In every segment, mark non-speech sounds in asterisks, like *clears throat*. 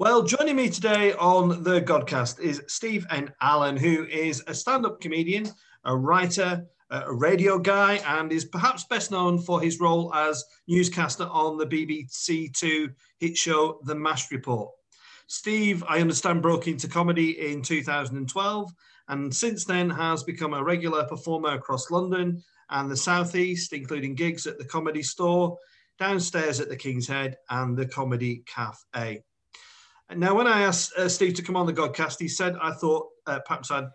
Well, joining me today on the Godcast is Steve N. Allen, who is a stand up comedian, a writer, a radio guy, and is perhaps best known for his role as newscaster on the BBC Two hit show The MASH Report. Steve, I understand, broke into comedy in 2012 and since then has become a regular performer across London and the Southeast, including gigs at the Comedy Store, downstairs at the King's Head, and the Comedy Cafe. Now, when I asked uh, Steve to come on the Godcast, he said I thought uh, perhaps I'd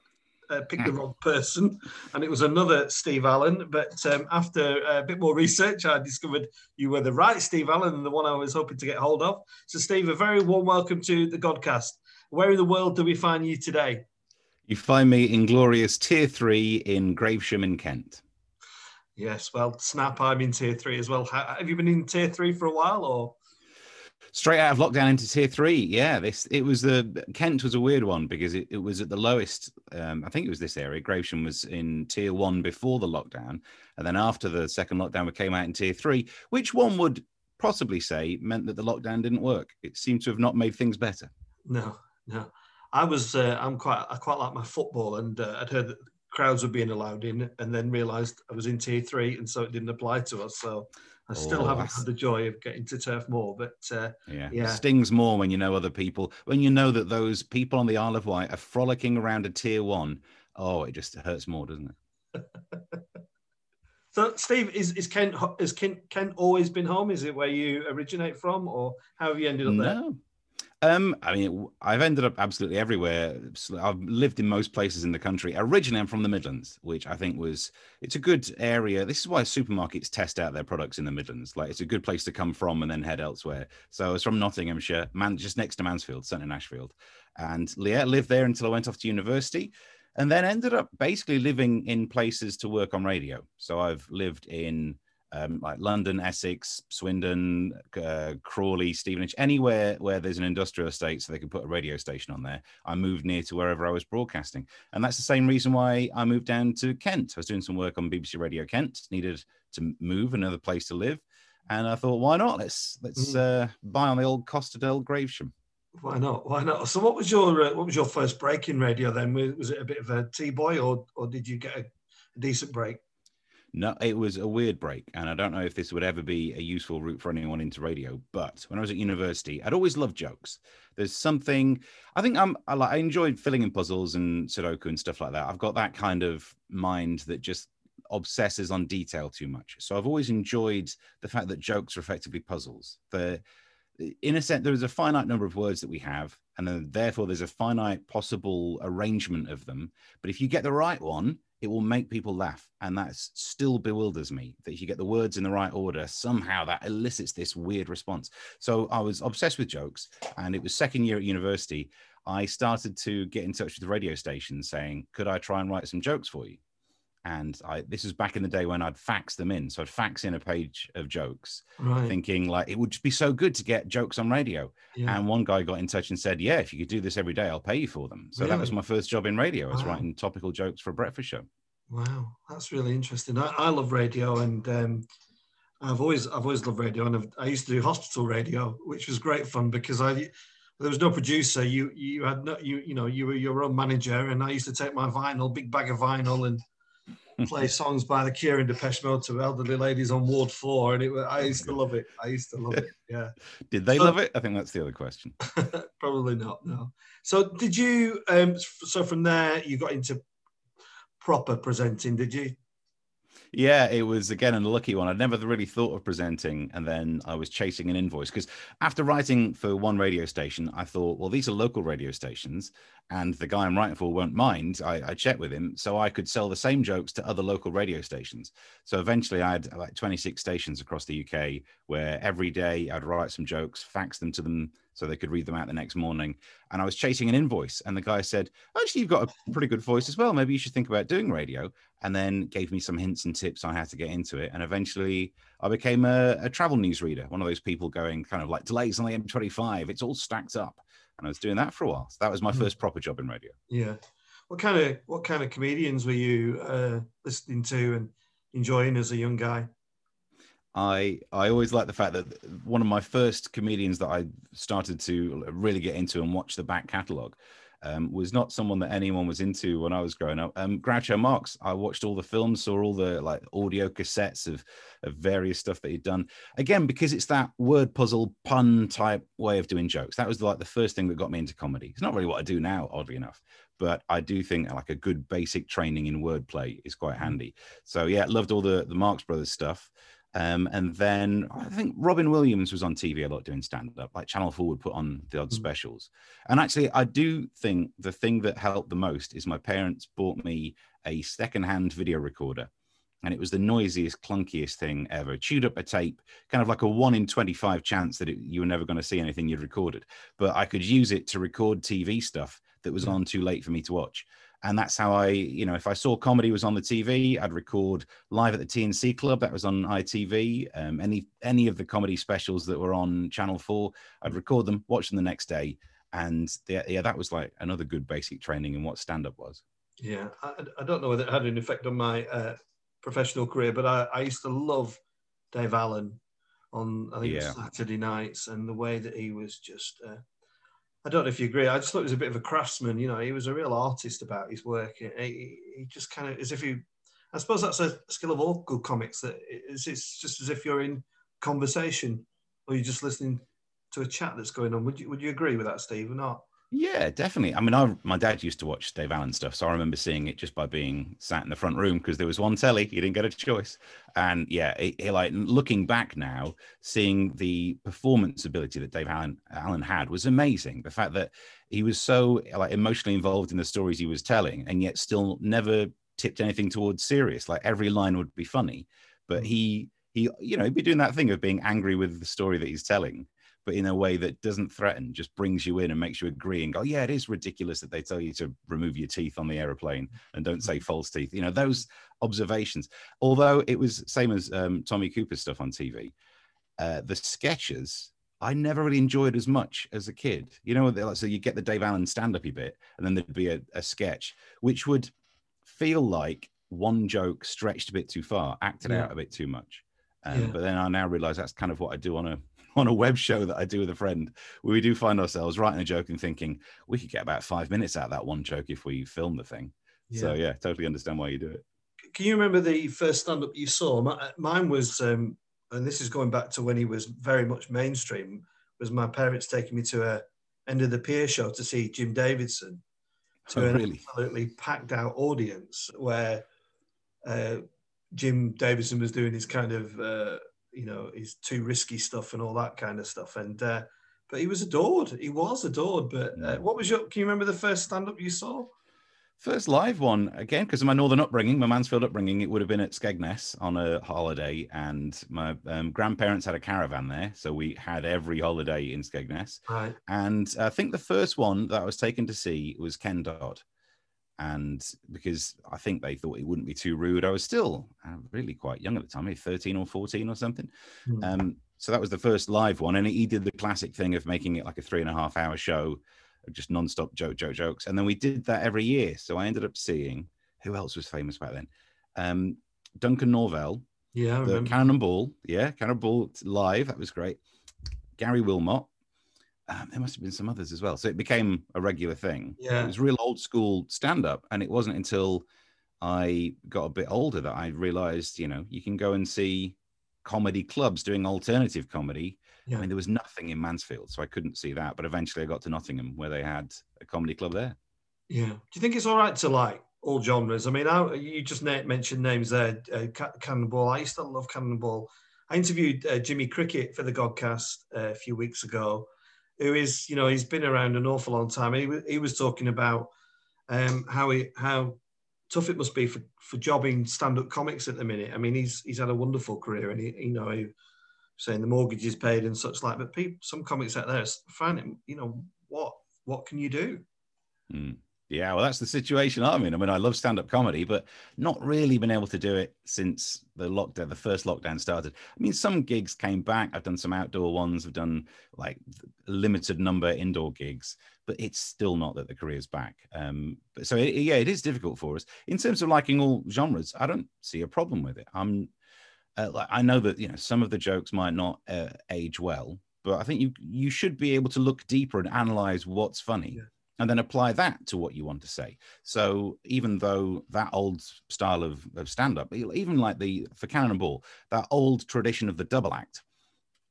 uh, picked the wrong person, and it was another Steve Allen. But um, after a bit more research, I discovered you were the right Steve Allen and the one I was hoping to get hold of. So, Steve, a very warm welcome to the Godcast. Where in the world do we find you today? You find me in glorious Tier 3 in Gravesham in Kent. Yes, well, snap, I'm in Tier 3 as well. Have you been in Tier 3 for a while or? Straight out of lockdown into tier three. Yeah, this it was the Kent was a weird one because it, it was at the lowest. Um, I think it was this area. Gravesham was in tier one before the lockdown, and then after the second lockdown, we came out in tier three, which one would possibly say meant that the lockdown didn't work. It seemed to have not made things better. No, no. I was uh, I'm quite I quite like my football, and uh, I'd heard that crowds were being allowed in, and then realised I was in tier three, and so it didn't apply to us. So I still oh, haven't had the joy of getting to Turf Moor, but uh, yeah. yeah. stings more when you know other people. When you know that those people on the Isle of Wight are frolicking around a tier one, oh, it just hurts more, doesn't it? *laughs* so, Steve, is is Kent is Kent, Kent always been home? Is it where you originate from, or how have you ended up there? Um, I mean, I've ended up absolutely everywhere. I've lived in most places in the country. Originally, I'm from the Midlands, which I think was it's a good area. This is why supermarkets test out their products in the Midlands. Like it's a good place to come from and then head elsewhere. So I was from Nottinghamshire, man, just next to Mansfield, in Ashfield, and yeah, lived there until I went off to university, and then ended up basically living in places to work on radio. So I've lived in um, like London, Essex, Swindon, uh, Crawley, Stevenage, anywhere where there's an industrial estate so they can put a radio station on there. I moved near to wherever I was broadcasting. And that's the same reason why I moved down to Kent. I was doing some work on BBC Radio Kent, needed to move another place to live. And I thought, why not? Let's let's mm. uh, buy on the old Costa del Gravesham. Why not? Why not? So, what was your uh, what was your first break in radio then? Was it a bit of a T boy, or or did you get a, a decent break? No, it was a weird break, and I don't know if this would ever be a useful route for anyone into radio. But when I was at university, I'd always loved jokes. There's something I think I'm I, like, I enjoyed filling in puzzles and Sudoku and stuff like that. I've got that kind of mind that just obsesses on detail too much. So I've always enjoyed the fact that jokes are effectively puzzles. The in a sense, there is a finite number of words that we have, and then therefore there's a finite possible arrangement of them. But if you get the right one, it will make people laugh. And that still bewilders me that if you get the words in the right order, somehow that elicits this weird response. So I was obsessed with jokes. And it was second year at university. I started to get in touch with the radio station saying, could I try and write some jokes for you? And I this was back in the day when I'd fax them in. So I'd fax in a page of jokes, right. thinking like it would just be so good to get jokes on radio. Yeah. And one guy got in touch and said, "Yeah, if you could do this every day, I'll pay you for them." So really? that was my first job in radio. I was wow. writing topical jokes for a breakfast show. Wow, that's really interesting. I, I love radio, and um, I've always I've always loved radio, and I've, i used to do hospital radio, which was great fun because I there was no producer. You you had no you you know you were your own manager, and I used to take my vinyl, big bag of vinyl, and play *laughs* songs by the Cure and Depeche Mode to elderly ladies on Ward Four, and it was, I used to love it. I used to love it. *laughs* Yeah. did they so, love it? I think that's the other question. *laughs* probably not. No. So did you? Um, so from there, you got into proper presenting, did you? Yeah, it was again a lucky one. I'd never really thought of presenting, and then I was chasing an invoice because after writing for one radio station, I thought, well, these are local radio stations, and the guy I'm writing for won't mind. I, I checked with him, so I could sell the same jokes to other local radio stations. So eventually, I had like 26 stations across the UK where every day I'd write some jokes, fax them to them so they could read them out the next morning. And I was chasing an invoice, and the guy said, "Actually, you've got a pretty good voice as well. Maybe you should think about doing radio." And then gave me some hints and tips on how to get into it. And eventually, I became a, a travel news reader, one of those people going kind of like delays on the M25. It's all stacked up, and I was doing that for a while. So that was my mm. first proper job in radio. Yeah. What kind of what kind of comedians were you uh, listening to and enjoying as a young guy? I I always like the fact that one of my first comedians that I started to really get into and watch the back catalogue um, was not someone that anyone was into when I was growing up. Um, Groucho Marx, I watched all the films, saw all the like audio cassettes of, of various stuff that he'd done. Again, because it's that word puzzle pun type way of doing jokes. That was like the first thing that got me into comedy. It's not really what I do now, oddly enough, but I do think like a good basic training in wordplay is quite handy. So yeah, loved all the the Marx Brothers stuff. Um, and then I think Robin Williams was on TV a lot doing stand up, like Channel 4 would put on the odd mm. specials. And actually, I do think the thing that helped the most is my parents bought me a secondhand video recorder. And it was the noisiest, clunkiest thing ever. Chewed up a tape, kind of like a one in 25 chance that it, you were never going to see anything you'd recorded. But I could use it to record TV stuff that was mm. on too late for me to watch and that's how I, you know, if I saw comedy was on the TV, I'd record live at the TNC Club that was on ITV. Um, any any of the comedy specials that were on Channel Four, I'd record them, watch them the next day, and yeah, yeah that was like another good basic training in what stand up was. Yeah, I, I, don't know whether it had an effect on my uh, professional career, but I, I used to love Dave Allen on I think yeah. Saturday nights and the way that he was just. Uh, I don't know if you agree. I just thought he was a bit of a craftsman. You know, he was a real artist about his work. He, he just kind of, as if he, I suppose that's a skill of all good comics. That it's, it's just as if you're in conversation or you're just listening to a chat that's going on. Would you would you agree with that, Steve, or not? Yeah, definitely. I mean, I, my dad used to watch Dave Allen stuff, so I remember seeing it just by being sat in the front room because there was one telly. He didn't get a choice, and yeah, he, like looking back now, seeing the performance ability that Dave Allen Allen had was amazing. The fact that he was so like emotionally involved in the stories he was telling, and yet still never tipped anything towards serious. Like every line would be funny, but mm. he he you know he'd be doing that thing of being angry with the story that he's telling but in a way that doesn't threaten, just brings you in and makes you agree and go, yeah, it is ridiculous that they tell you to remove your teeth on the aeroplane and don't say mm-hmm. false teeth. You know, those observations. Although it was same as um, Tommy Cooper's stuff on TV, uh, the sketches I never really enjoyed as much as a kid. You know, so you get the Dave Allen stand-upy bit, and then there'd be a, a sketch which would feel like one joke stretched a bit too far, acted yeah. out a bit too much. Um, yeah. But then I now realize that's kind of what I do on a *laughs* on a web show that I do with a friend, where we do find ourselves writing a joke and thinking we could get about five minutes out of that one joke if we film the thing. Yeah. So yeah, totally understand why you do it. Can you remember the first stand-up you saw? Mine was, um, and this is going back to when he was very much mainstream. Was my parents taking me to a end of the pier show to see Jim Davidson to oh, an really? absolutely packed out audience where uh, Jim Davidson was doing his kind of uh, you know his too risky stuff and all that kind of stuff. And uh, but he was adored. He was adored. But uh, what was your? Can you remember the first stand up you saw? First live one again because of my northern upbringing, my Mansfield upbringing. It would have been at Skegness on a holiday, and my um, grandparents had a caravan there, so we had every holiday in Skegness. Right. And I think the first one that I was taken to see was Ken Dodd and because I think they thought it wouldn't be too rude, I was still uh, really quite young at the time, maybe 13 or 14 or something. Mm. Um, so that was the first live one, and he did the classic thing of making it like a three and a half hour show, just non-stop joke, joke, jokes, and then we did that every year. So I ended up seeing who else was famous back then, um, Duncan Norvelle, yeah, the Cannonball, yeah, Cannonball live, that was great. Gary Wilmot, um, there must have been some others as well. So it became a regular thing. Yeah. It was real old school stand up. And it wasn't until I got a bit older that I realized, you know, you can go and see comedy clubs doing alternative comedy. Yeah. I mean, there was nothing in Mansfield, so I couldn't see that. But eventually I got to Nottingham where they had a comedy club there. Yeah. Do you think it's all right to like all genres? I mean, I, you just mentioned names there, uh, Cannonball. I used to love Cannonball. I interviewed uh, Jimmy Cricket for the Godcast uh, a few weeks ago who is, you know, he's been around an awful long time. He, he was talking about um, how he how tough it must be for, for jobbing stand-up comics at the minute. I mean, he's he's had a wonderful career, and he, you know, he, saying the mortgage is paid and such like. But people, some comics out there find it, you know, what what can you do? Mm. Yeah, well, that's the situation I'm in. I mean, I love stand-up comedy, but not really been able to do it since the lockdown, the first lockdown started. I mean, some gigs came back. I've done some outdoor ones. I've done like limited number indoor gigs, but it's still not that the career's back. Um, so it, yeah, it is difficult for us in terms of liking all genres. I don't see a problem with it. I'm uh, like I know that you know some of the jokes might not uh, age well, but I think you you should be able to look deeper and analyze what's funny. Yeah. And then apply that to what you want to say. So even though that old style of, of stand-up, e- even like the for Cannonball, that old tradition of the double act,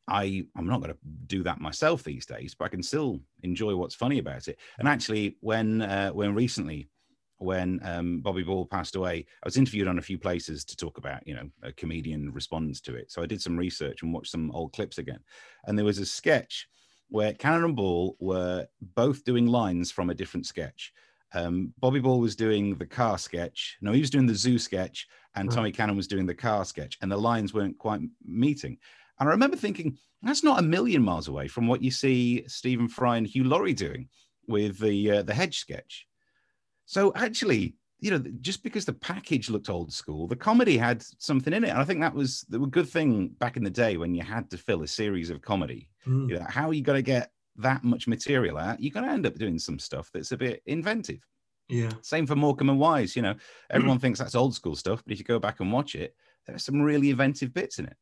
I I'm not going to do that myself these days, but I can still enjoy what's funny about it. And actually, when uh, when recently, when um, Bobby Ball passed away, I was interviewed on a few places to talk about you know a comedian responds to it. So I did some research and watched some old clips again, and there was a sketch where Cannon and Ball were both doing lines from a different sketch. Um, Bobby Ball was doing the car sketch. No, he was doing the zoo sketch, and Right. Tommy Cannon was doing the car sketch, and the lines weren't quite meeting. And I remember thinking, that's not a million miles away from what you see Stephen Fry and Hugh Laurie doing with the uh, the hedge sketch. So actually, you know, just because the package looked old school, the comedy had something in it. And I think that was the good thing back in the day when you had to fill a series of comedy. Mm. You know, how are you going to get that much material out? You're going to end up doing some stuff that's a bit inventive. Yeah. Same for Morecambe and Wise. You know, *clears throat* everyone thinks that's old school stuff, but if you go back and watch it, there's some really inventive bits in it.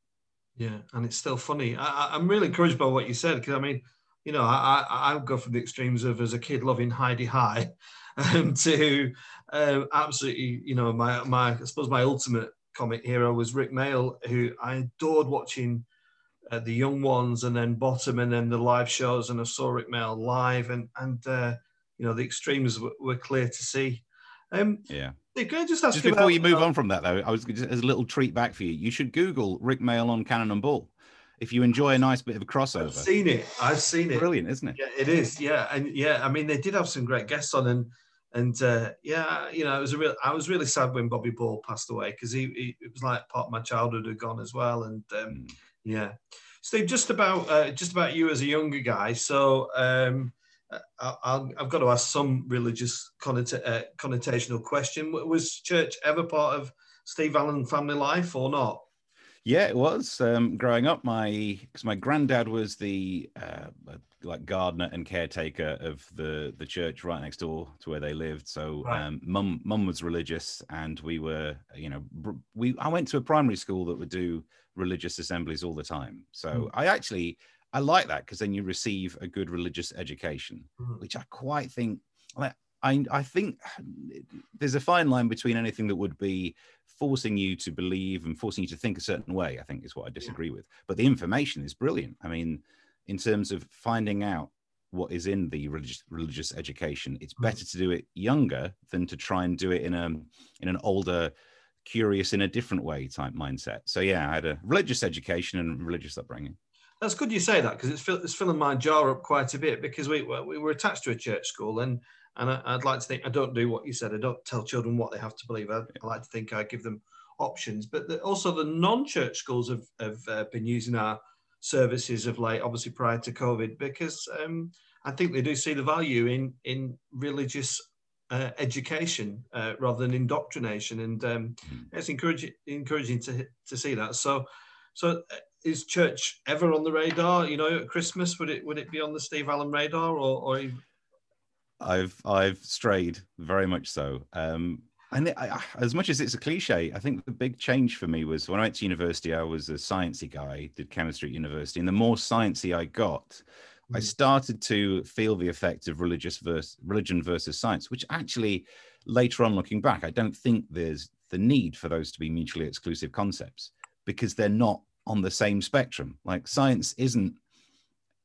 Yeah, and it's still funny. I, I- I'm really encouraged by what you said because I mean, you know, I, I I go from the extremes of as a kid loving Hi-de-Hi, *laughs* um, to um, absolutely, you know, my my I suppose my ultimate comic hero was Rik Mayall, who I adored watching uh, the young ones and then Bottom and then the live shows, and I saw Rik Mayall live, and and uh, you know the extremes were, were clear to see. Um, Yeah. Can I just ask Just before about- you move on from that, though, I was just as a little treat back for you. You should Google Rik Mayall on Cannon and Ball if you enjoy a nice bit of a crossover. I've seen it. I've seen it. Brilliant, isn't it? Yeah, it is. Yeah, and yeah, I mean, they did have some great guests on, and and uh, yeah, you know, it was a real. I was really sad when Bobby Ball passed away because he, he it was like part of my childhood had gone as well, and um, Mm. yeah, Steve, just about uh, just about you as a younger guy. So um, I, I've got to ask some religious connota- uh, connotational question. Was church ever part of Steve Allen family life or not? Yeah, it was. Um, growing up, my because my granddad was the uh, uh, like gardener and caretaker of the the church right next door to where they lived. So Right. um, mum mum was religious, and we were you know we I went to a primary school that would do religious assemblies all the time. So Mm. I actually I like that because then you receive a good religious education, Mm. which I quite think like I I think *sighs* there's a fine line between anything that would be forcing you to believe and forcing you to think a certain way, I think is what I disagree with. But the information is brilliant. I mean, in terms of finding out what is in the religious religious education, it's Mhm. better to do it younger than to try and do it in a in an older, curious in a different way type mindset. So yeah, I had a religious education and religious upbringing. That's good you say that because it's, it's filling my jar up quite a bit because we, we were attached to a church school and and I, I'd like to think I don't do what you said. I don't tell children what they have to believe. I, I like to think I give them options. But the, also the non-church schools have, have uh, been using our services of late, obviously prior to COVID, because um, I think they do see the value in in religious uh, education uh, rather than indoctrination, and um, Mm. it's encouraging encouraging to to see that. So, so uh, is church ever on the radar? You know, at Christmas would it would it be on the Steve Allen radar or or even- I've I've strayed very much so. Um, and it, I, as much as it's a cliche, I think the big change for me was when I went to university. I was a sciencey guy, did chemistry at university, and the more sciencey I got, I Mm. started to feel the effect of religious versus religion versus science. Which actually, later on, looking back, I don't think there's the need for those to be mutually exclusive concepts because they're not on the same spectrum. Like science isn't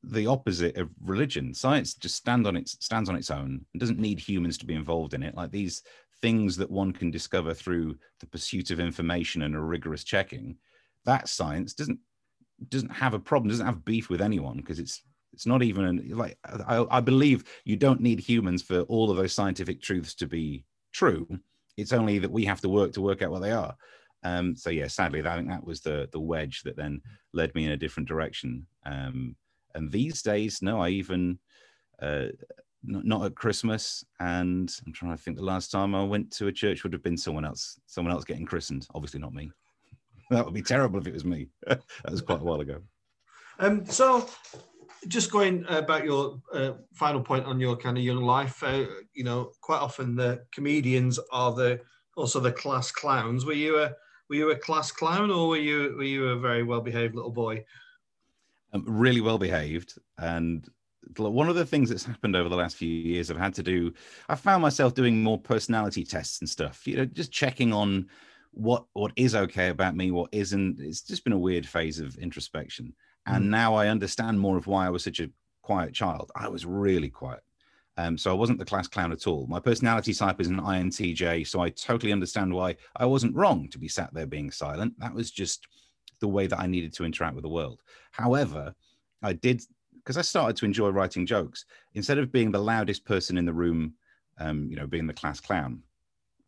the opposite of religion. Science just stand on its stands on its own and doesn't need humans to be involved in it. Like these things that one can discover through the pursuit of information and a rigorous checking, that science doesn't doesn't have a problem, doesn't have beef with anyone because it's it's not even an, like I, I believe you don't need humans for all of those scientific truths to be true. It's only that we have to work to work out what they are. Um, so yeah, sadly, I think that was the the wedge that then led me in a different direction. Um, and these days, no, I even uh, not, not at Christmas. And I'm trying to think. The last time I went to a church would have been someone else, someone else getting christened. Obviously, not me. *laughs* that would be terrible if it was me. *laughs* that was quite a while ago. Um, so, just going about your uh, final point on your kind of young life, uh, you know, quite often the comedians are the also the class clowns. Were you a were you a class clown or were you were you a very well behaved little boy? Um, really well behaved, and one of the things that's happened over the last few years, I've had to do. I found myself doing more personality tests and stuff. You know, just checking on what what is okay about me, what isn't. It's just been a weird phase of introspection, and mm. now I understand more of why I was such a quiet child. I was really quiet. Um, so I wasn't the class clown at all. My personality type is an INTJ, so I totally understand why I wasn't wrong to be sat there being silent. That was just the way that I needed to interact with the world. However, I did because I started to enjoy writing jokes. Instead of being the loudest person in the room, um, you know, being the class clown,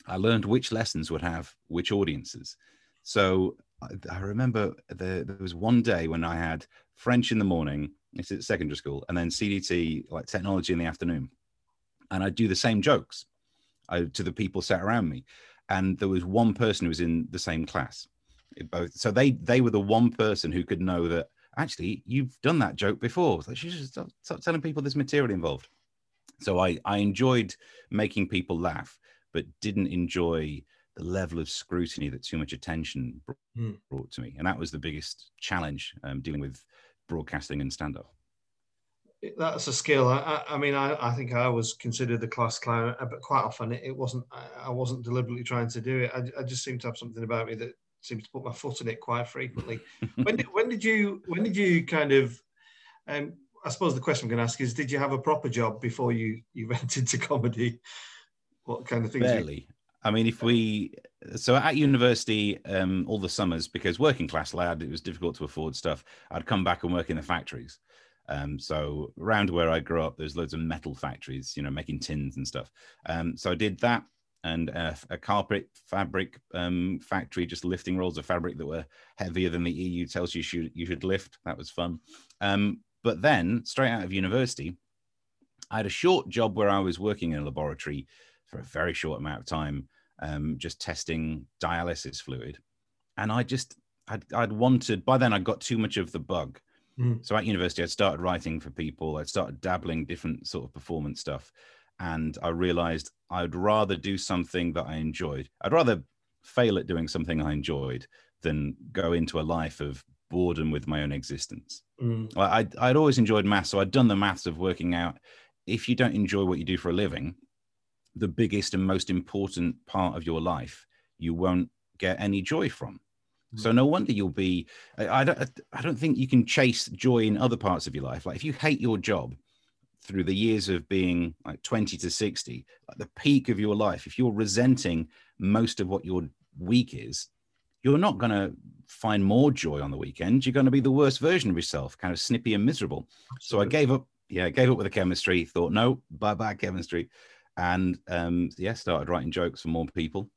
I learned which lessons would have which audiences. So I, I remember the, there was one day when I had French in the morning, it's at secondary school, and then CDT, like technology in the afternoon and I'd do the same jokes uh, to the people sat around me. And there was one person who was in the same class. both, so they they were the one person who could know that actually you've done that joke before. So you should stop, stop telling people there's material involved. So I I enjoyed making people laugh, but didn't enjoy the level of scrutiny that too much attention brought, mm. brought to me, and that was the biggest challenge um, dealing with broadcasting and stand up that's a skill. I, I mean, I, I, think I was considered the class clown, uh, but quite often it, it wasn't. I, I, wasn't deliberately trying to do it. I, I just seemed to have something about me that seems to put my foot in it quite frequently. *laughs* when did when did you when did you kind of? Um, I suppose the question I'm going to ask is: Did you have a proper job before you you *laughs* went into comedy? What kind of things? Barely. I mean, if we so at university, um, all the summers because working class lad, it was difficult to afford stuff. I'd come back and work in the factories. Um, so around where I grew up, there's loads of metal factories, you know, making tins and stuff. Um, so I did that and a, a carpet fabric um, factory, just lifting rolls of fabric that were heavier than the EU tells you should, you should lift. That was fun. Um, but then straight out of university, I had a short job where I was working in a laboratory for a very short amount of time, um, just testing dialysis fluid. And I just, I'd, I'd wanted, by then I'd got too much of the bug Mm. So at university, I started writing for people. I started dabbling different sort of performance stuff, and I realized I'd rather do something that I enjoyed. I'd rather fail at doing something I enjoyed than go into a life of boredom with my own existence. Mm. I'd, I'd always enjoyed maths, so I'd done the maths of working out if you don't enjoy what you do for a living, the biggest and most important part of your life, you won't get any joy from. So no wonder you'll be. I, don't. I don't think you can chase joy in other parts of your life. Like if you hate your job through the years of being like 20 to 60, like the peak of your life, if you're resenting most of what your week is, you're not going to find more joy on the weekend. You're going to be the worst version of yourself, kind of snippy and miserable. So I gave up. Yeah, I gave up with the chemistry. Thought no, bye bye chemistry, and um, yeah, started writing jokes for more people.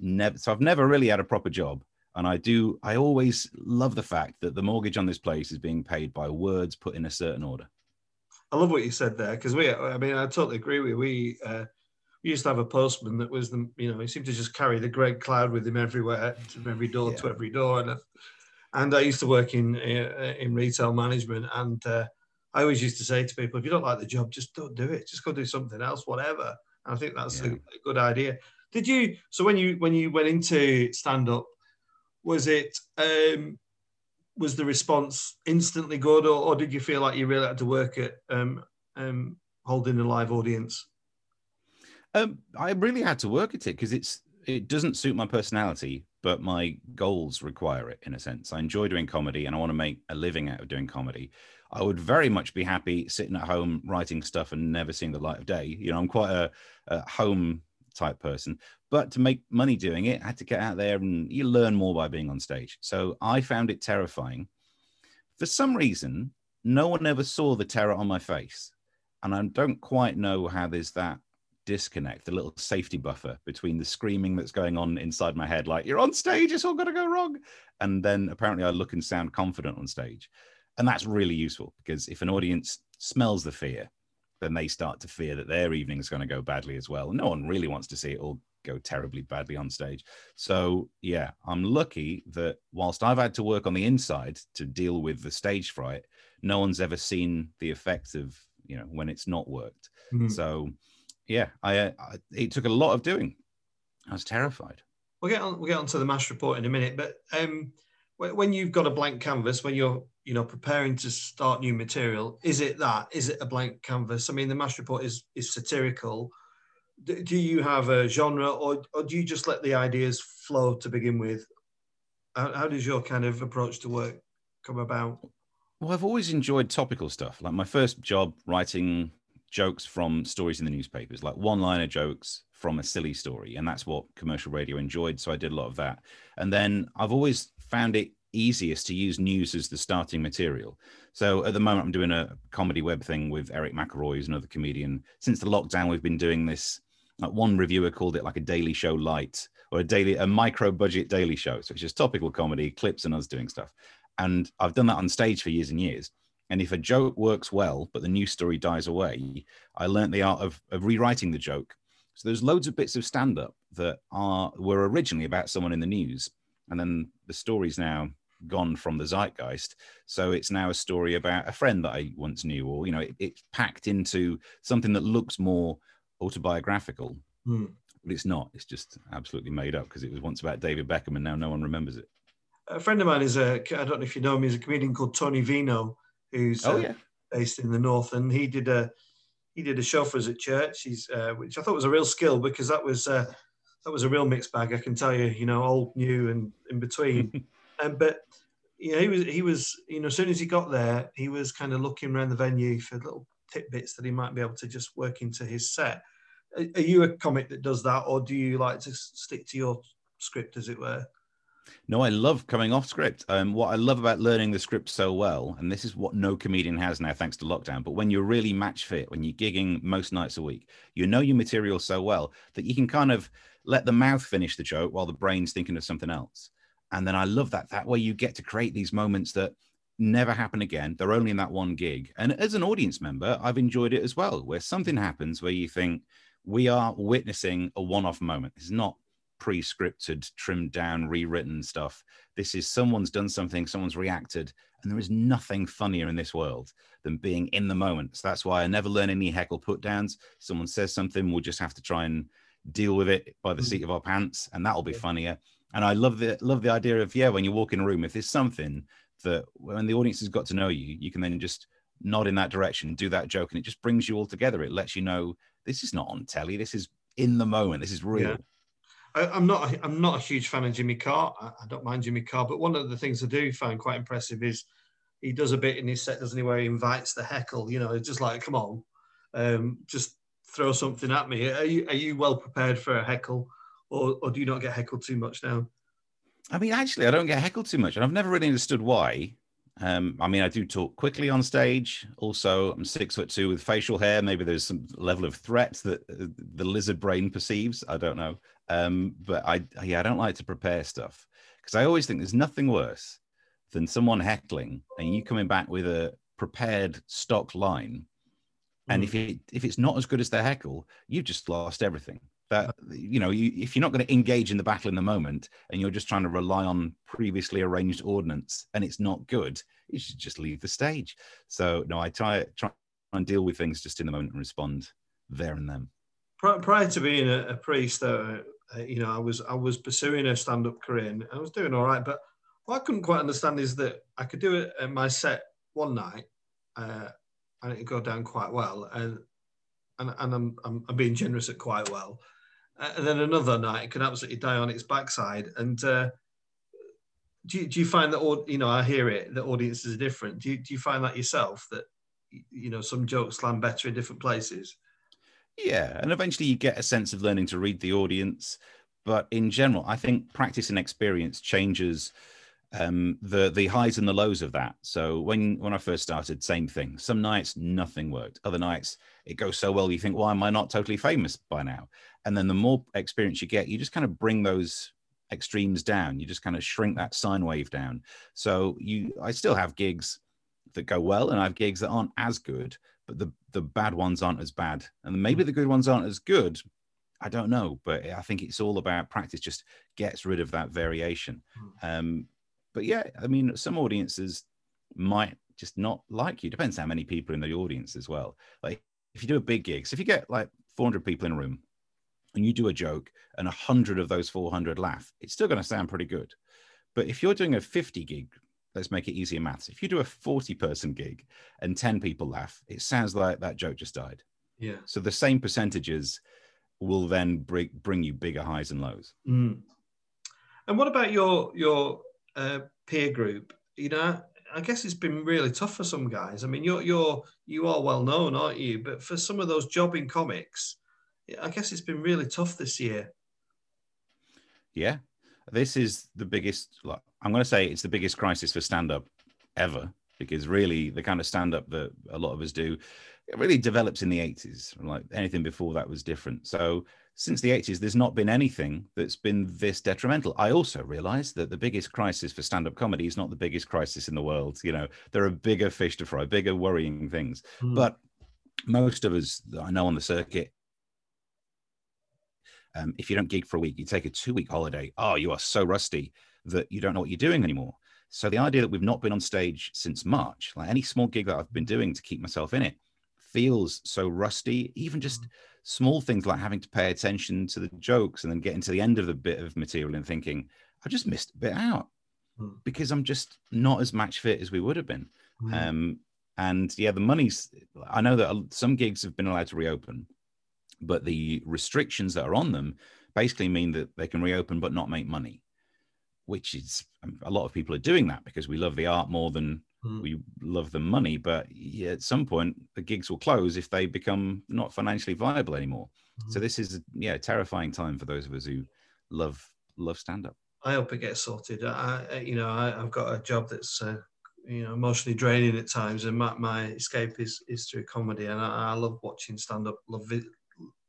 Never. So I've never really had a proper job and I do, I always love the fact that the mortgage on this place is being paid by words put in a certain order. I love what you said there because we, I mean, I totally agree with you. We, uh, we used to have a postman that was the, you know, he seemed to just carry the great cloud with him everywhere, from every door yeah. to every door. And, and I used to work in uh, in retail management, and uh, I always used to say to people, if you don't like the job, just don't do it. Just go do something else, whatever. And I think that's yeah. a, a good idea. Did you? So when you when you went into stand up, was it um, was the response instantly good, or, or, did you feel like you really had to work at um, um, holding a live audience? Um, I really had to work at it because it's it doesn't suit my personality, but my goals require it in a sense. I enjoy doing comedy, and I want to make a living out of doing comedy. I would very much be happy sitting at home writing stuff and never seeing the light of day. You know, I'm quite a, a home type person. But to make money doing it, I had to get out there and you learn more by being on stage. So I found it terrifying. For some reason, no one ever saw the terror on my face. And I don't quite know how there's that disconnect, the little safety buffer between the screaming that's going on inside my head, like, you're on stage, it's all going to go wrong. And then apparently I look and sound confident on stage. And that's really useful because if an audience smells the fear, then they start to fear that their evening is going to go badly as well. No one really wants to see it all go terribly badly on stage. So, yeah, I'm lucky that whilst I've had to work on the inside to deal with the stage fright, no one's ever seen the effects of, you know, when it's not worked. Mm-hmm. So, yeah, I, I, it took a lot of doing. I was terrified. We'll get on. We'll get onto the MASH report in a minute. But um, when you've got a blank canvas, when you're you know preparing to start new material, is it that? Is it a blank canvas? I mean, the mash report is is satirical. Do you have a genre, or, or do you just let the ideas flow to begin with? How, how does your kind of approach to work come about? Well, I've always enjoyed topical stuff. Like my first job writing jokes from stories in the newspapers, like one liner jokes from a silly story. And that's what commercial radio enjoyed. So I did a lot of that. And then I've always found it easiest to use news as the starting material. So at the moment, I'm doing a comedy web thing with Eric McElroy, who's another comedian. Since the lockdown, we've been doing this. Like one reviewer called it like a daily show light or a daily, a micro budget daily show. So it's just topical comedy, clips, and us doing stuff. And I've done that on stage for years and years. And if a joke works well, but the news story dies away, I learned the art of, of rewriting the joke. So there's loads of bits of stand up that are were originally about someone in the news, and then the story's now gone from the zeitgeist. So it's now a story about a friend that I once knew, or you know, it, it's packed into something that looks more autobiographical, hmm. but it's not. It's just absolutely made up because it was once about David Beckham, and now no one remembers it. A friend of mine is a I don't know if you know him. He's a comedian called Tony Vino who's oh, uh, yeah. based in the north, and he did a he did a show for us at church. He's uh, which I thought was a real skill because that was uh, that was a real mixed bag. I can tell you, you know, old, new, and in between. *laughs* um, but you know, he was he was you know, as soon as he got there, he was kind of looking around the venue for little tidbits that he might be able to just work into his set. Are, you a comic that does that, or do you like to stick to your script, as it were? No, I love coming off script. Um, what I love about learning the script so well, and this is what no comedian has now thanks to lockdown, but when you're really match fit, when you're gigging most nights a week, you know your material so well that you can kind of let the mouth finish the joke while the brain's thinking of something else. And then I love that. That way you get to create these moments that never happen again. They're only in that one gig. And as an audience member, I've enjoyed it as well, where something happens where you think, we are witnessing a one off moment. It's not pre-scripted, trimmed down, rewritten stuff. This is someone's done something, someone's reacted, and there is nothing funnier in this world than being in the moment. So that's why I never learn any heckle put downs. Someone says something, we'll just have to try and deal with it by the seat mm. of our pants, and that'll be funnier. And I love the love the idea of yeah, when you walk in a room, if there's something that when the audience has got to know you, you can then just nod in that direction, do that joke, and it just brings you all together. It lets you know this is not on telly. This is in the moment. This is real. Yeah. I, am not. I'm not a huge fan of Jimmy Carr. I, don't mind Jimmy Carr, but one of the things I do find quite impressive is he does a bit in his set, doesn't he, where he invites the heckle. You know, it's just like, come on, um, just throw something at me. Are you are you well prepared for a heckle, or or do you not get heckled too much now? I mean, actually, I don't get heckled too much, and I've never really understood why. Um, I mean, I do talk quickly on stage. Also, I'm six foot two with facial hair. Maybe there's some level of threat that uh, the lizard brain perceives. I don't know. Um, but I, yeah, I don't like to prepare stuff because I always think there's nothing worse than someone heckling and you coming back with a prepared stock line. And mm. if it if it's not as good as the heckle, you've just lost everything that you know you, if you're not going to engage in the battle in the moment and you're just trying to rely on previously arranged ordnance and it's not good you should just leave the stage. So no i try try and deal with things just in the moment and respond there and then. Prior to being a, a priest uh, you know i was i was pursuing a stand-up career and i was doing all right but what i couldn't quite understand is that i could do it at my set one night uh, and it go down quite well and and, and I'm, I'm, I'm being generous at quite well and then another night it can absolutely die on its backside. And uh, do, you, do you find that, you know, I hear it, that audiences are different. Do you, do you find that yourself, that, you know, some jokes land better in different places? Yeah. And eventually you get a sense of learning to read the audience. But in general, I think practice and experience changes um, the the highs and the lows of that. So when when I first started, same thing. Some nights nothing worked. Other nights it goes so well you think, why am I not totally famous by now? And then the more experience you get, you just kind of bring those extremes down. You just kind of shrink that sine wave down. So you, I still have gigs that go well, and I have gigs that aren't as good, but the the bad ones aren't as bad, and maybe the good ones aren't as good. I don't know, but I think it's all about practice. Just gets rid of that variation. Hmm. Um, but yeah, I mean, some audiences might just not like you. Depends how many people in the audience as well. Like if you do a big gig, so if you get like 400 people in a room, and you do a joke and a hundred of those 400 laugh, it's still going to sound pretty good. But if you're doing a 50 gig, let's make it easier maths. If you do a 40 person gig and 10 people laugh, it sounds like that joke just died. Yeah. So the same percentages will then bring bring you bigger highs and lows. Mm. And what about your your uh, peer group? You know, I guess it's been really tough for some guys. I mean, you're you're you are well known, aren't you? But for some of those jobbing comics, I guess it's been really tough this year. Yeah, this is the biggest. I'm going to say it's the biggest crisis for stand up ever because really the kind of stand up that a lot of us do it really develops in the 80s like anything before that was different so since the 80s there's not been anything that's been this detrimental. I also realize that the biggest crisis for stand-up comedy is not the biggest crisis in the world. You know there are bigger fish to fry bigger worrying things. Mm. but most of us i know on the circuit um, if you don't gig for a week you take a two week holiday. Oh you are so rusty that you don't know what you're doing anymore. So the idea that we've not been on stage since march like any small gig that i've been doing to keep myself in it feels so rusty. Even just mm-hmm. small things like having to pay attention to the jokes and then getting to the end of the bit of material and thinking, I just missed a bit out mm. because I'm just not as match fit as we would have been. Mm. Um, and yeah, the money's, I know that some gigs have been allowed to reopen, but the restrictions that are on them basically mean that they can reopen but not make money, which is um, a lot of people are doing that because we love the art more than Mm. We love the money, but yeah, at some point the gigs will close if they become not financially viable anymore. Mm. So this is yeah, terrifying time for those of us who love love stand up. I hope it gets sorted. I, you know, I, have got a job that's uh, you know emotionally draining at times, and my, my escape is is through comedy, and I, I love watching stand up. Love it,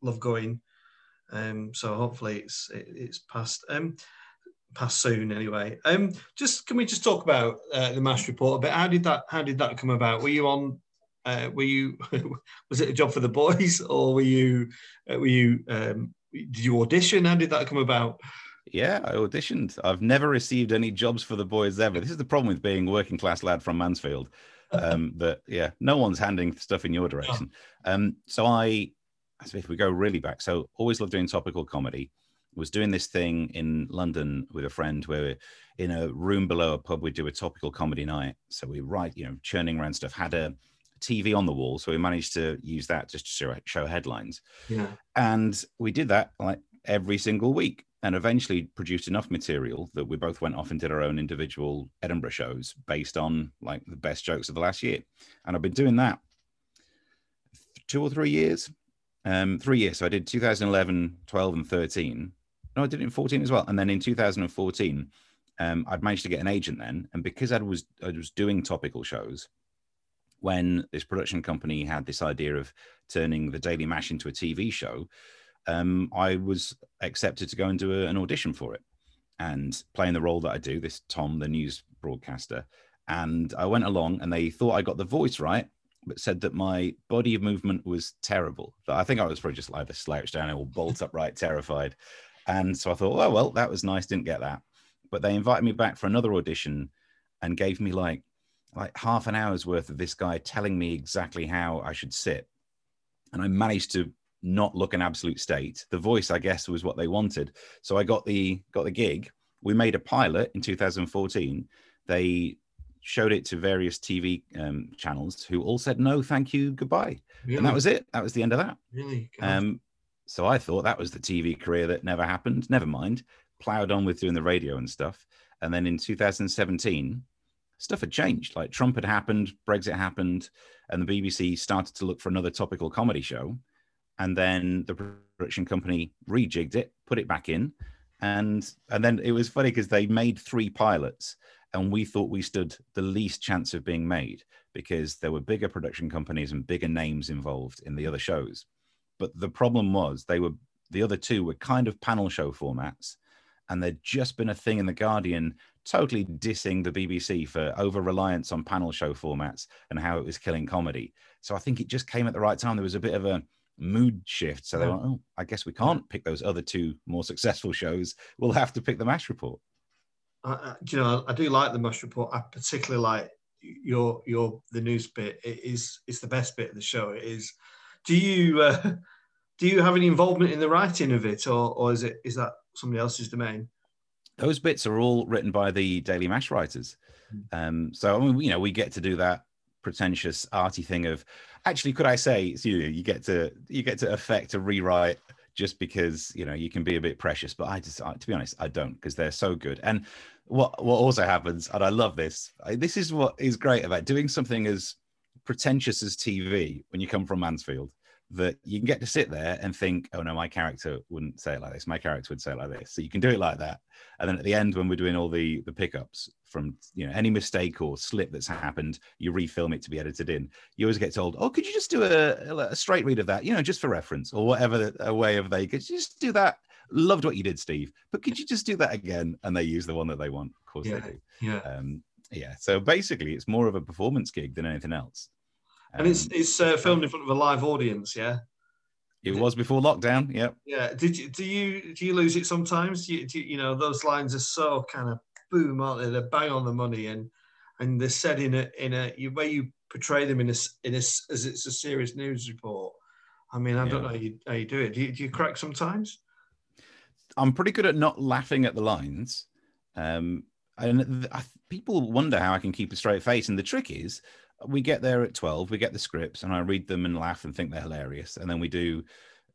love going. Um, so hopefully it's it, it's past. Um, pass soon anyway. Um, just can we just talk about uh, the MASH report a bit? How did that How did that come about? Were you on? Uh, were you? *laughs* was it a job for the boys, *laughs* or were you? Uh, were you? Um, did you audition? How did that come about? Yeah, I auditioned. I've never received any jobs for the boys ever. This is the problem with being a working class lad from Mansfield. Um, *laughs* that yeah, no one's handing stuff in your direction. Um, so I, if we go really back, so always loved doing topical comedy was doing this thing in London with a friend where we're in a room below a pub we do a topical comedy night. So we write, you know, churning around stuff. Had a TV on the wall, so we managed to use that just to show, show headlines. Yeah, and we did that like every single week, and eventually produced enough material that we both went off and did our own individual Edinburgh shows based on like the best jokes of the last year. And I've been doing that two or three years. Um, three years. So I did 2011, 12, and 13 no, I did it in 14 as well. And then in 2014, um, I'd managed to get an agent then. And because I was I was doing topical shows, when this production company had this idea of turning the Daily Mash into a TV show, um, I was accepted to go and do a, an audition for it and playing the role that I do, this Tom, the news broadcaster. And I went along and they thought I got the voice right, but said that my body movement was terrible. That I think I was probably just like the slouch down or bolt upright, terrified. And so I thought, oh, well, that was nice. Didn't get that. But they invited me back for another audition and gave me like, like half an hour's worth of this guy telling me exactly how I should sit. And I managed to not look an absolute state. The voice, I guess, was what they wanted. So I got the got the gig. We made a pilot in 2014. They showed it to various TV um, channels who all said no, thank you, goodbye, really? and that was it. That was the end of that. Really? Um, so I thought that was the TV career that never happened. Never mind. Plowed on with doing the radio and stuff. And then in 2017, stuff had changed. Like Trump had happened, Brexit happened, and the BBC started to look for another topical comedy show. And then the production company rejigged it, put it back in. And and then it was funny because they made three pilots and we thought we stood the least chance of being made because there were bigger production companies and bigger names involved in the other shows. But the problem was they were the other two were kind of panel show formats, and there'd just been a thing in the Guardian totally dissing the BBC for over reliance on panel show formats and how it was killing comedy. So I think it just came at the right time. There was a bit of a mood shift. So they went, oh, I guess we can't pick those other two more successful shows. We'll have to pick the MASH report. Uh, you know, I do like the MASH report. I particularly like your your the news bit. It is it's the best bit of the show. It is. Do you uh, do you have any involvement in the writing of it, or or is it is that somebody else's domain? Those bits are all written by the Daily Mash writers. Hmm. Um, so I mean, you know, we get to do that pretentious arty thing of actually could i say so you, you get to you get to affect a rewrite just because you know you can be a bit precious but i just I, to be honest i don't because they're so good and what what also happens and i love this I, this is what is great about doing something as pretentious as tv when you come from mansfield that you can get to sit there and think, oh no, my character wouldn't say it like this. My character would say it like this. So you can do it like that. And then at the end, when we're doing all the the pickups from you know any mistake or slip that's happened, you refilm it to be edited in. You always get told, oh, could you just do a, a straight read of that, you know, just for reference or whatever a way of they could just do that. Loved what you did, Steve. But could you just do that again? And they use the one that they want. Of course yeah, they do. Yeah. Um, yeah. So basically, it's more of a performance gig than anything else. And it's um, it's uh, filmed in front of a live audience, yeah. It was before lockdown. Yep. Yeah. Did you do you do you lose it sometimes? Do you, do you, you know those lines are so kind of boom, aren't they? They're bang on the money, and and they're said in a in a way you portray them in a in a as it's a serious news report. I mean, I yeah. don't know how you, how you do it. Do you, do you crack sometimes? I'm pretty good at not laughing at the lines. Um, and th- people wonder how I can keep a straight face. And the trick is, we get there at 12 we get the scripts and i read them and laugh and think they're hilarious. And then we do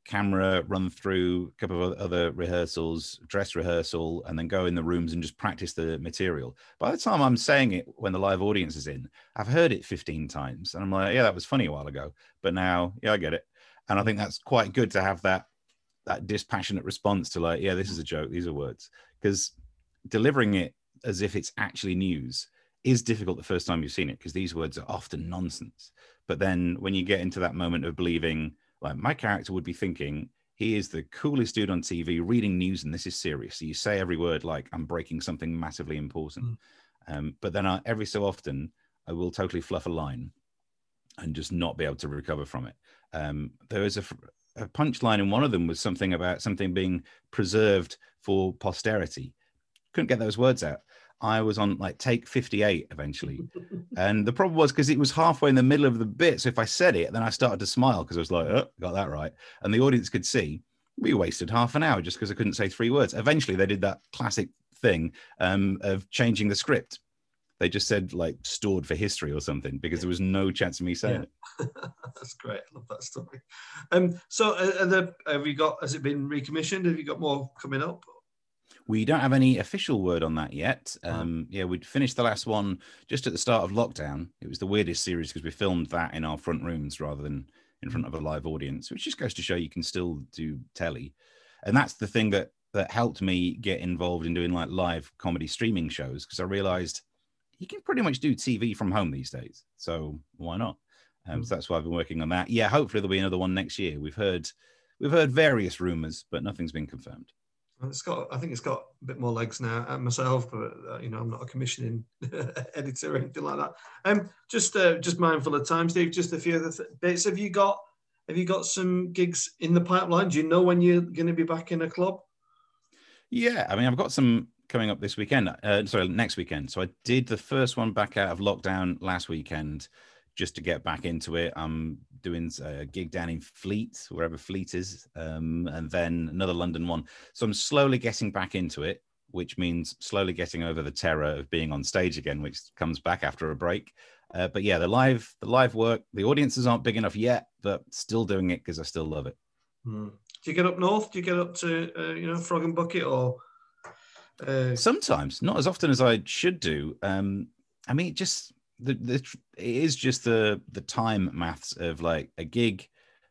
camera run through a couple of other rehearsals dress rehearsal and then go in the rooms and just practice the material. By the time i'm saying it when the live audience is in i've heard it 15 times and i'm like yeah that was funny a while ago but now yeah i get it. And i think that's quite good to have that that dispassionate response to like yeah this is a joke these are words. Because delivering it as if it's actually news is difficult the first time you've seen it because these words are often nonsense. But then when you get into that moment of believing, like my character would be thinking, he is the coolest dude on TV reading news and this is serious. So you say every word like I'm breaking something massively important. Mm. Um, but then I, every so often I will totally fluff a line and just not be able to recover from it. Um, there was a, a punchline in one of them was something about something being preserved for posterity. Couldn't get those words out. I was on like take 58 eventually. *laughs* and the problem was because it was halfway in the middle of the bit. So if I said it, then I started to smile because I was like, oh, got that right. And the audience could see we wasted half an hour just because I couldn't say three words. Eventually, they did that classic thing um, of changing the script. They just said like stored for history or something because there was no chance of me saying yeah. it. *laughs* That's great. I love that story. Um, so, uh, the, have you got? Has it been recommissioned? Have you got more coming up? We don't have any official word on that yet. Um, yeah, we'd finished the last one just at the start of lockdown. It was the weirdest series because we filmed that in our front rooms rather than in front of a live audience, which just goes to show you can still do telly. And that's the thing that that helped me get involved in doing like live comedy streaming shows because I realized you can pretty much do TV from home these days. So why not? Um, so hmm. that's why I've been working on that. Yeah, hopefully there'll be another one next year. We've heard we've heard various rumors, but nothing's been confirmed. It's got, I think it's got a bit more legs now uh, myself, but uh, you know, I'm not a commissioning *laughs* editor or anything like that. Um, just, uh, just mindful of time, Steve. Just a few other th- bits. Have you got, have you got some gigs in the pipeline? Do you know when you're going to be back in a club? Yeah, I mean, I've got some coming up this weekend. Uh, sorry, next weekend. So I did the first one back out of lockdown last weekend just to get back into it. I'm doing a gig down in Fleet, wherever Fleet is, um, and then another London one. So I'm slowly getting back into it, which means slowly getting over the terror of being on stage again, which comes back after a break. Uh, but yeah, the live, the live work, the audiences aren't big enough yet, but still doing it because I still love it. Hmm. Do you get up north? Do you get up to uh, you know Frog and Bucket or? Uh... Sometimes, not as often as I should do. Um, I mean, just the, the it is just the the time maths of like a gig.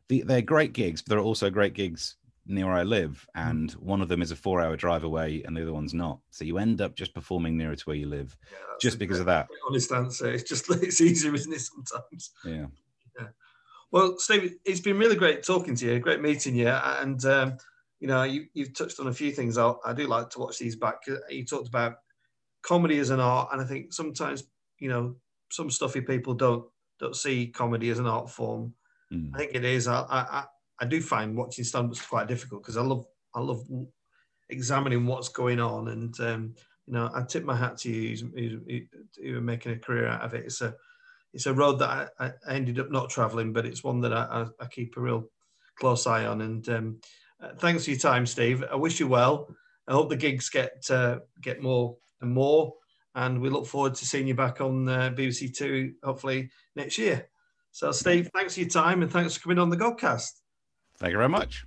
The, they're great gigs, but there are also great gigs near where I live, and one of them is a four-hour drive away, and the other one's not. So you end up just performing nearer to where you live, yeah, just because of that. Honest answer. It's just *laughs* it's easier, isn't it? Sometimes. Yeah. Yeah. Well, Steve, it's been really great talking to you. Great meeting you, and um, you know you, have touched on a few things. I, I do like to watch these back. You talked about comedy as an art, and I think sometimes you know some stuffy people don't don't see comedy as an art form. Mm. I think it is. I, I I do find watching stand-ups quite difficult because I love I love examining what's going on, and um, you know I tip my hat to you who are making a career out of it. It's a it's a road that I, I ended up not traveling, but it's one that I, I, I keep a real close eye on. And um, uh, thanks for your time, Steve. I wish you well. I hope the gigs get uh, get more and more, and we look forward to seeing you back on uh, BBC Two hopefully next year. So, Steve, thanks for your time and thanks for coming on the Godcast. Thank you very much.